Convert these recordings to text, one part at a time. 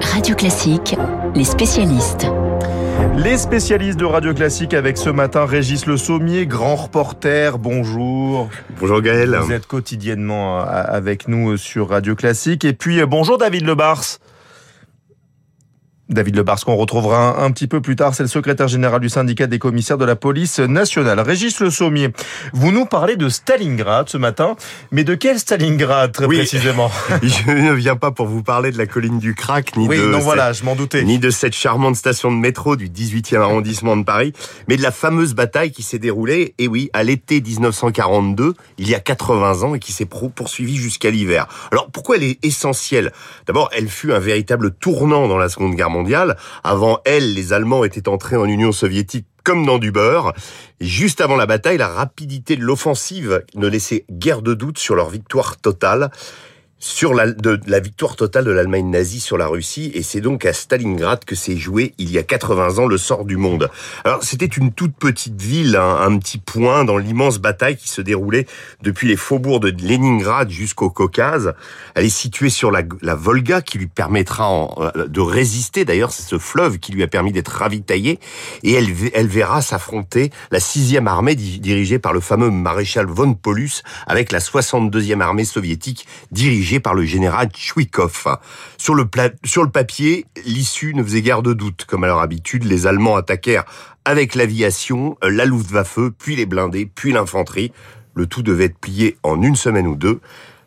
Radio Classique, les spécialistes. Les spécialistes de Radio Classique avec ce matin Régis Le Sommier, grand reporter, bonjour. Bonjour Gaël. Vous êtes quotidiennement euh, avec nous sur Radio Classique. Et puis euh, bonjour David Lebars. David Lebars, qu'on retrouvera un, petit peu plus tard, c'est le secrétaire général du syndicat des commissaires de la police nationale. Régis Le Sommier, vous nous parlez de Stalingrad ce matin, mais de quel Stalingrad très précisément Je ne viens pas pour vous parler de la colline du Crac, ni oui, de non, voilà, je m'en doutais. ni de cette charmante station de métro du 18e arrondissement de Paris, mais de la fameuse bataille qui s'est déroulée, et oui, à l'été 1942, il y a 80 ans, et qui s'est poursuivie jusqu'à l'hiver. Alors pourquoi elle est essentielle? D'abord, elle fut un véritable tournant dans la Seconde Guerre mondiale Avant elle, les Allemands étaient entrés en Union soviétique comme dans du beurre. juste avant la bataille, la rapidité de l'offensive ne laissait guère de doute sur leur victoire totale sur la, de, la victoire totale de l'Allemagne nazie sur la Russie, et c'est donc à Stalingrad que s'est joué il y a 80 ans le sort du monde. Alors c'était une toute petite ville, un, petit point dans l'immense bataille qui se déroulait depuis les faubourgs de Leningrad jusqu'au Caucase. Elle est située sur la, Volga qui lui permettra euh, de résister, d'ailleurs c'est ce fleuve qui lui a permis d'être ravitaillé, et elle, elle verra s'affronter la sixième armée dirigée par le fameux maréchal von Paulus avec la 62e armée soviétique dirigée par le général Chouikov. Sur le, sur le papier, l'issue ne faisait guère de doute. Comme à leur habitude, les Allemands attaquèrent avec l'aviation, la Luftwaffe, puis les blindés, puis l'infanterie. Le tout devait être plié en une semaine ou deux.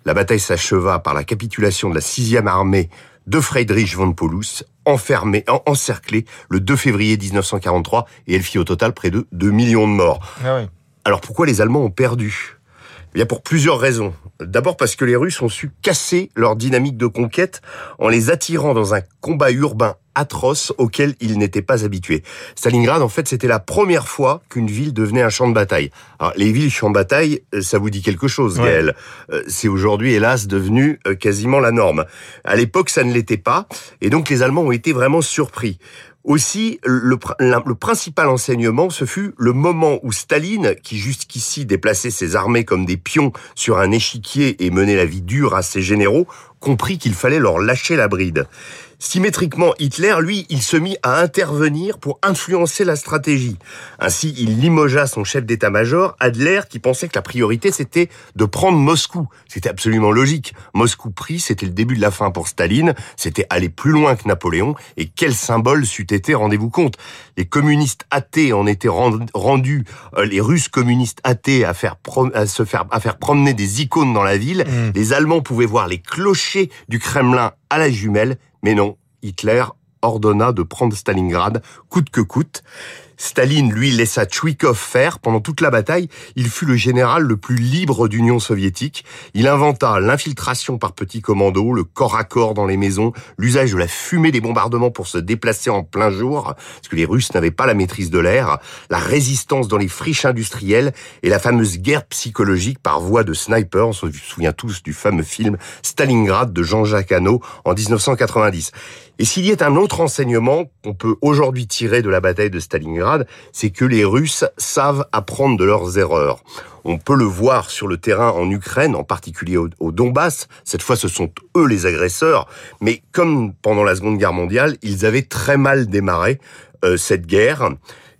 La bataille s'acheva par la capitulation de la 6e armée de Friedrich von Paulus, enfermée, encerclée le 2 février 1943, et elle fit au total près de 2 millions de morts. Ah Alors pourquoi les Allemands ont perdu? Eh bien pour plusieurs raisons. D'abord parce que les Russes ont su casser leur dynamique de conquête en les attirant dans un combat urbain atroce auquel ils n'étaient pas habitués. Stalingrad, en fait, c'était la première fois qu'une ville devenait un champ de bataille. Alors, les villes champs de bataille, euh, ça vous dit quelque chose, Gaël. Euh, c'est aujourd'hui, hélas, devenu euh, quasiment la norme. À l'époque, ça ne l'était pas, et donc les Allemands ont été vraiment surpris. Aussi, le, principal enseignement, ce fut le moment où Staline, qui jusqu'ici déplaçait ses armées comme des pions sur un échiquier et menait la vie dure à ses généraux, comprit qu'il fallait leur lâcher la bride. Symétriquement, Hitler, lui, il se mit à intervenir pour influencer la stratégie. Ainsi, il limogea son chef d'état-major, Adler, qui pensait que la priorité, c'était de prendre Moscou. C'était absolument logique. Moscou pris, c'était le début de la fin pour Staline, c'était aller plus loin que Napoléon, et quel symbole c'eût été, rendez-vous compte? Les communistes athées en étaient rendus, euh, les Russes communistes athées à faire, à se faire, à faire promener des icônes dans la ville. Mmh. Les Allemands pouvaient voir les clochers du Kremlin à la jumelle, mais non, Hitler ordonna de prendre Stalingrad coûte que coûte. Staline, lui, laissa Chouikov faire. Pendant toute la bataille, il fut le général le plus libre d'Union soviétique. Il inventa l'infiltration par petits commandos, le corps à corps dans les maisons, l'usage de la fumée des bombardements pour se déplacer en plein jour, parce que les Russes n'avaient pas la maîtrise de l'air, la résistance dans les friches industrielles et la fameuse guerre psychologique par voie de sniper. On se souvient tous du fameux film Stalingrad de Jean-Jacques Hano en 1990. Et s'il y a un autre enseignement qu'on peut aujourd'hui tirer de la bataille de Stalingrad, c'est que les Russes savent apprendre de leurs erreurs. On peut le voir sur le terrain en Ukraine, en particulier au, Donbass. Cette fois, ce sont eux les agresseurs. Mais comme pendant la Seconde Guerre mondiale, ils avaient très mal démarré euh, cette guerre.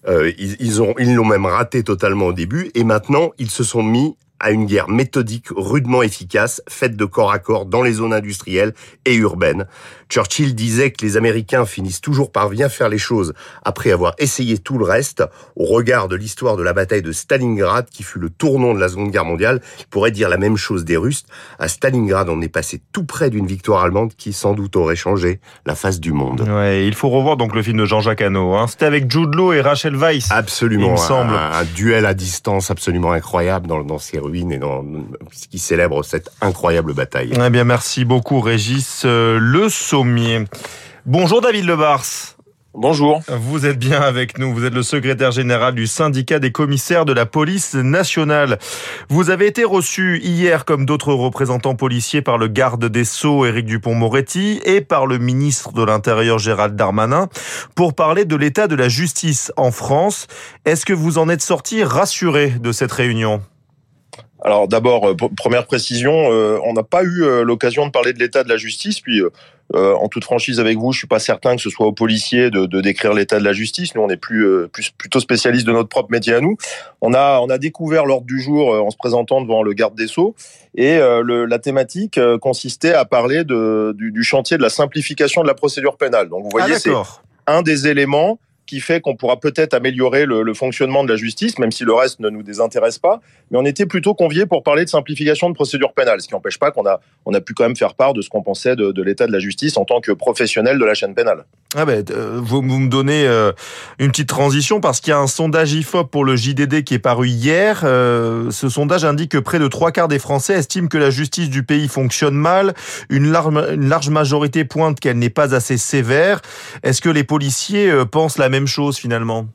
Euh, ils, ils, ont, ils l'ont même raté totalement au début. Et maintenant, ils se sont mis à une guerre méthodique, rudement efficace, faite de corps à corps dans les zones industrielles et urbaines. Churchill disait que les Américains finissent toujours par bien faire les choses après avoir essayé tout le reste. Au regard de l'histoire de la bataille de Stalingrad, qui fut le tournant de la Seconde Guerre mondiale, il pourrait dire la même chose des Russes. À Stalingrad, on est passé tout près d'une victoire allemande qui sans doute aurait changé la face du monde. Ouais, il faut revoir donc le film de Jean-Jacques Hano. Hein. C'était avec Jude Law et Rachel Weisz. Absolument. Il me semble. Un, duel à distance absolument incroyable dans, dans ces ruines et dans qui célèbre cette incroyable bataille. Eh bien, merci beaucoup, Régis euh, Le Sommier. Bonjour, David Lebars. Bonjour. Vous êtes bien avec nous. Vous êtes le secrétaire général du syndicat des commissaires de la police nationale. Vous avez été reçu hier, comme d'autres représentants policiers, par le garde des Sceaux, Éric Dupont-Moretti, et par le ministre de l'Intérieur, Gérald Darmanin, pour parler de l'état de la justice en France. Est-ce que vous en êtes sorti rassuré de cette réunion? Alors d'abord, euh, première précision, euh, on n'a pas eu euh, l'occasion de parler de l'état de la justice, puis euh, en toute franchise avec vous, je suis pas certain que ce soit aux policiers de, de décrire l'état de la justice. Nous, on est plus, plus plutôt spécialistes de notre propre métier à nous. On a, on a découvert l'ordre du jour en se présentant devant le garde des sceaux et le, la thématique consistait à parler de, du, du, chantier de la simplification de la procédure pénale. Donc vous voyez, ah, c'est un des éléments qui fait qu'on pourra peut-être améliorer le, fonctionnement de la justice, même si le reste ne nous désintéresse pas. Mais on était plutôt conviés pour parler de simplification de procédure pénale, ce qui n'empêche pas qu'on a, on a pu quand même faire part de ce qu'on pensait de, de l'état de la justice en tant que professionnel de la chaîne pénale. Ah ben, vous, vous me donnez euh, une petite transition parce qu'il y a un sondage IFOP pour le JDD qui est paru hier. Euh, ce sondage indique que près de trois quarts des Français estiment que la justice du pays fonctionne mal. Une large, une large majorité pointe qu'elle n'est pas assez sévère. Est-ce que les policiers euh, pensent la même chose finalement?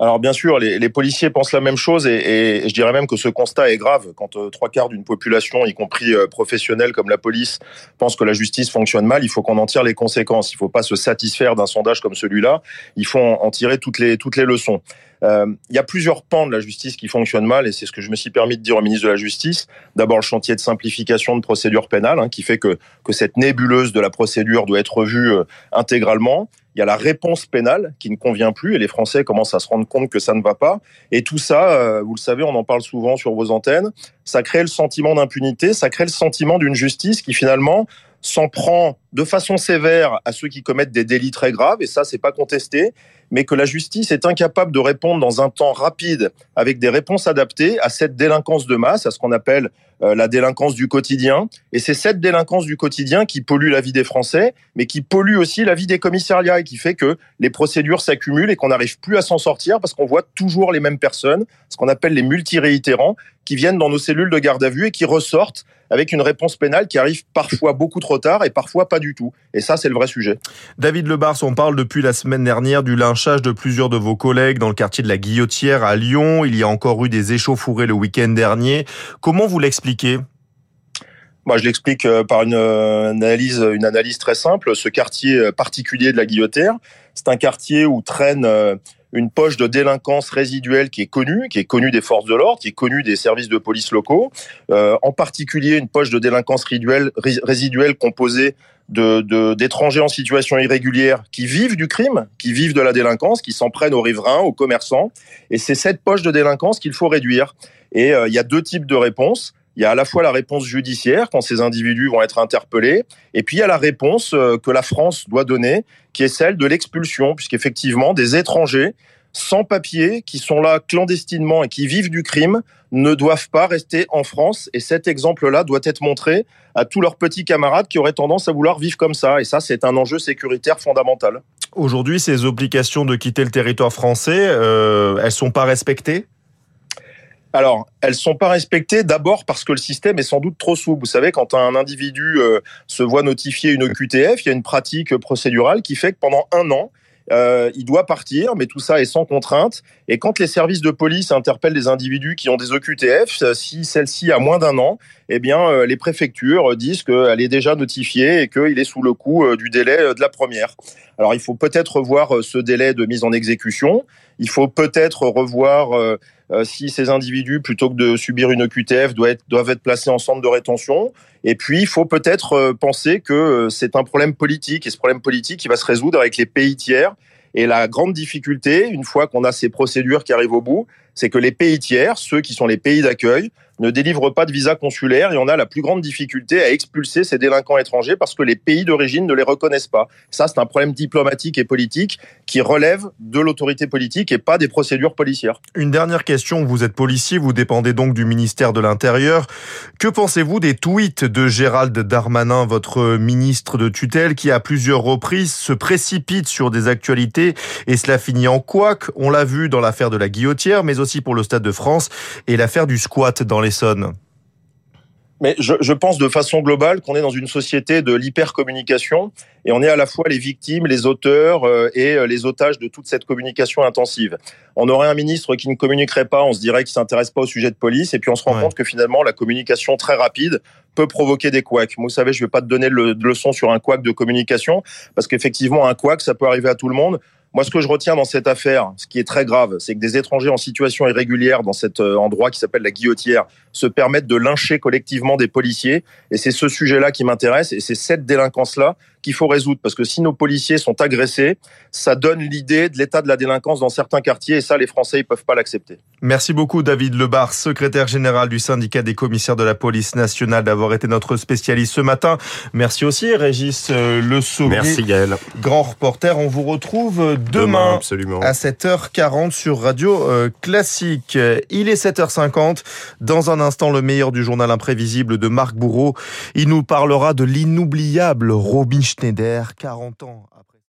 Alors bien sûr, les, les, policiers pensent la même chose et, et, je dirais même que ce constat est grave quand euh, trois quarts d'une population, y compris euh, professionnelle comme la police, pense que la justice fonctionne mal. Il faut qu'on en tire les conséquences. Il ne faut pas se satisfaire d'un sondage comme celui-là. Il faut en, tirer toutes les toutes les leçons. Euh, il y a plusieurs pans de la justice qui fonctionnent mal et c'est ce que je me suis permis de dire au ministre de la Justice. D'abord le chantier de simplification de procédure pénale hein, qui fait que que cette nébuleuse de la procédure doit être revue euh, intégralement. Il y a la réponse pénale qui ne convient plus et les Français commencent à se rendre compte que ça ne va pas. Et tout ça, euh, vous le savez, on en parle souvent sur vos antennes, ça crée le sentiment d'impunité, ça crée le sentiment d'une justice qui finalement s'en prend de façon sévère à ceux qui commettent des délits très graves, et ça, c'est pas contesté, mais que la justice est incapable de répondre dans un temps rapide avec des réponses adaptées à cette délinquance de masse, à ce qu'on appelle la délinquance du quotidien. Et c'est cette délinquance du quotidien qui pollue la vie des Français, mais qui pollue aussi la vie des commissariats et qui fait que les procédures s'accumulent et qu'on n'arrive plus à s'en sortir parce qu'on voit toujours les mêmes personnes, ce qu'on appelle les multiréitérants, qui viennent dans nos cellules de garde à vue et qui ressortent avec une réponse pénale qui arrive parfois beaucoup trop tard et parfois pas du tout. Et ça, c'est le vrai sujet. David Lebars, on parle depuis la semaine dernière du lynchage de plusieurs de vos collègues dans le quartier de la Guillotière à Lyon. Il y a encore eu des échauffourées le week-end dernier. Comment vous l'expliquez moi, je l'explique euh, par une euh, analyse, une analyse très simple. Ce quartier euh, particulier de la Guillotière, c'est un quartier où traîne une poche de délinquance résiduelle qui est connue, qui est connue des forces de l'ordre, qui est connue des services de police locaux, en particulier une poche de délinquance résiduelle, composée de d'étrangers en situation irrégulière qui vivent du crime, qui vivent de la délinquance, qui s'en prennent aux riverains, aux commerçants. Et c'est cette poche de délinquance qu'il faut réduire. Et il y a deux types de réponses. Il y a à la fois la réponse judiciaire quand ces individus vont être interpellés, et puis il y a la réponse euh, que la France doit donner, qui est celle de l'expulsion, puisqu'effectivement des étrangers sans papier qui sont là clandestinement et qui vivent du crime ne doivent pas rester en France. Et cet exemple-là doit être montré à tous leurs petits camarades qui auraient tendance à vouloir vivre comme ça. Et ça, c'est un enjeu sécuritaire fondamental. Aujourd'hui, ces obligations de quitter le territoire français, euh, elles sont pas respectées? Alors, elles sont pas respectées d'abord parce que le système est sans doute trop souple. Vous savez, quand un individu euh, se voit notifier une OQTF, il y a une pratique procédurale qui fait que pendant un an, euh, il doit partir, mais tout ça est sans contrainte. Et quand les services de police interpellent des individus qui ont des OQTF, euh, si celle-ci a moins d'un an, eh bien, les préfectures disent qu'elle est déjà notifiée et qu'il est sous le coup du délai de la première. Alors, il faut peut-être revoir ce délai de mise en exécution. Il faut peut-être revoir si ces individus, plutôt que de subir une OQTF, doivent être, doivent être placés en centre de rétention. Et puis, il faut peut-être penser que c'est un problème politique. Et ce problème politique, il va se résoudre avec les pays tiers et la grande difficulté, une fois qu'on a ces procédures qui arrivent au bout, c'est que les pays tiers, ceux qui sont les pays d'accueil, ne délivrent pas de visa consulaire et on a la plus grande difficulté à expulser ces délinquants étrangers parce que les pays d'origine ne les reconnaissent pas. Ça, c'est un problème diplomatique et politique qui relève de l'autorité politique et pas des procédures policières. Une dernière question. Vous êtes policier, vous dépendez donc du ministère de l'Intérieur. Que pensez-vous des tweets de Gérald Darmanin, votre ministre de tutelle, qui à plusieurs reprises se précipite sur des actualités et cela finit en couac? On l'a vu dans l'affaire de la guillotière, mais aussi pour le Stade de France et l'affaire du squat dans les mais je, je, pense de façon globale qu'on est dans une société de l'hypercommunication et on est à la fois les victimes, les auteurs euh, et euh, les otages de toute cette communication intensive. On aurait un ministre qui ne communiquerait pas, on se dirait qu'il s'intéresse pas au sujet de police et puis on se rend compte que finalement la communication très rapide peut provoquer des couacs. Vous savez, je vais pas te donner de leçon sur un couac de communication parce qu'effectivement un couac ça peut arriver à tout le monde. Moi, ce que je retiens dans cette affaire, ce qui est très grave, c'est que des étrangers en situation irrégulière dans cet euh, endroit qui s'appelle la Guillotière se permettent de lyncher collectivement des policiers. Et c'est ce sujet-là qui m'intéresse et c'est cette délinquance-là qu'il faut résoudre parce que si nos policiers sont agressés, ça donne l'idée de l'état de la délinquance dans certains quartiers et ça, les Français, ils peuvent pas l'accepter. Merci beaucoup, David Lebar, secrétaire général du syndicat des commissaires de la police nationale, d'avoir été notre spécialiste ce matin. Merci aussi, Régis euh, Le Sauvé. Merci, Gaël. Grand reporter. On vous retrouve demain, absolument. à 7h40 sur Radio euh, Classique. Il est 7h50. Dans un le meilleur du journal imprévisible de Marc Bourreau. Il nous parlera de l'inoubliable Robin Schneider, 40 ans.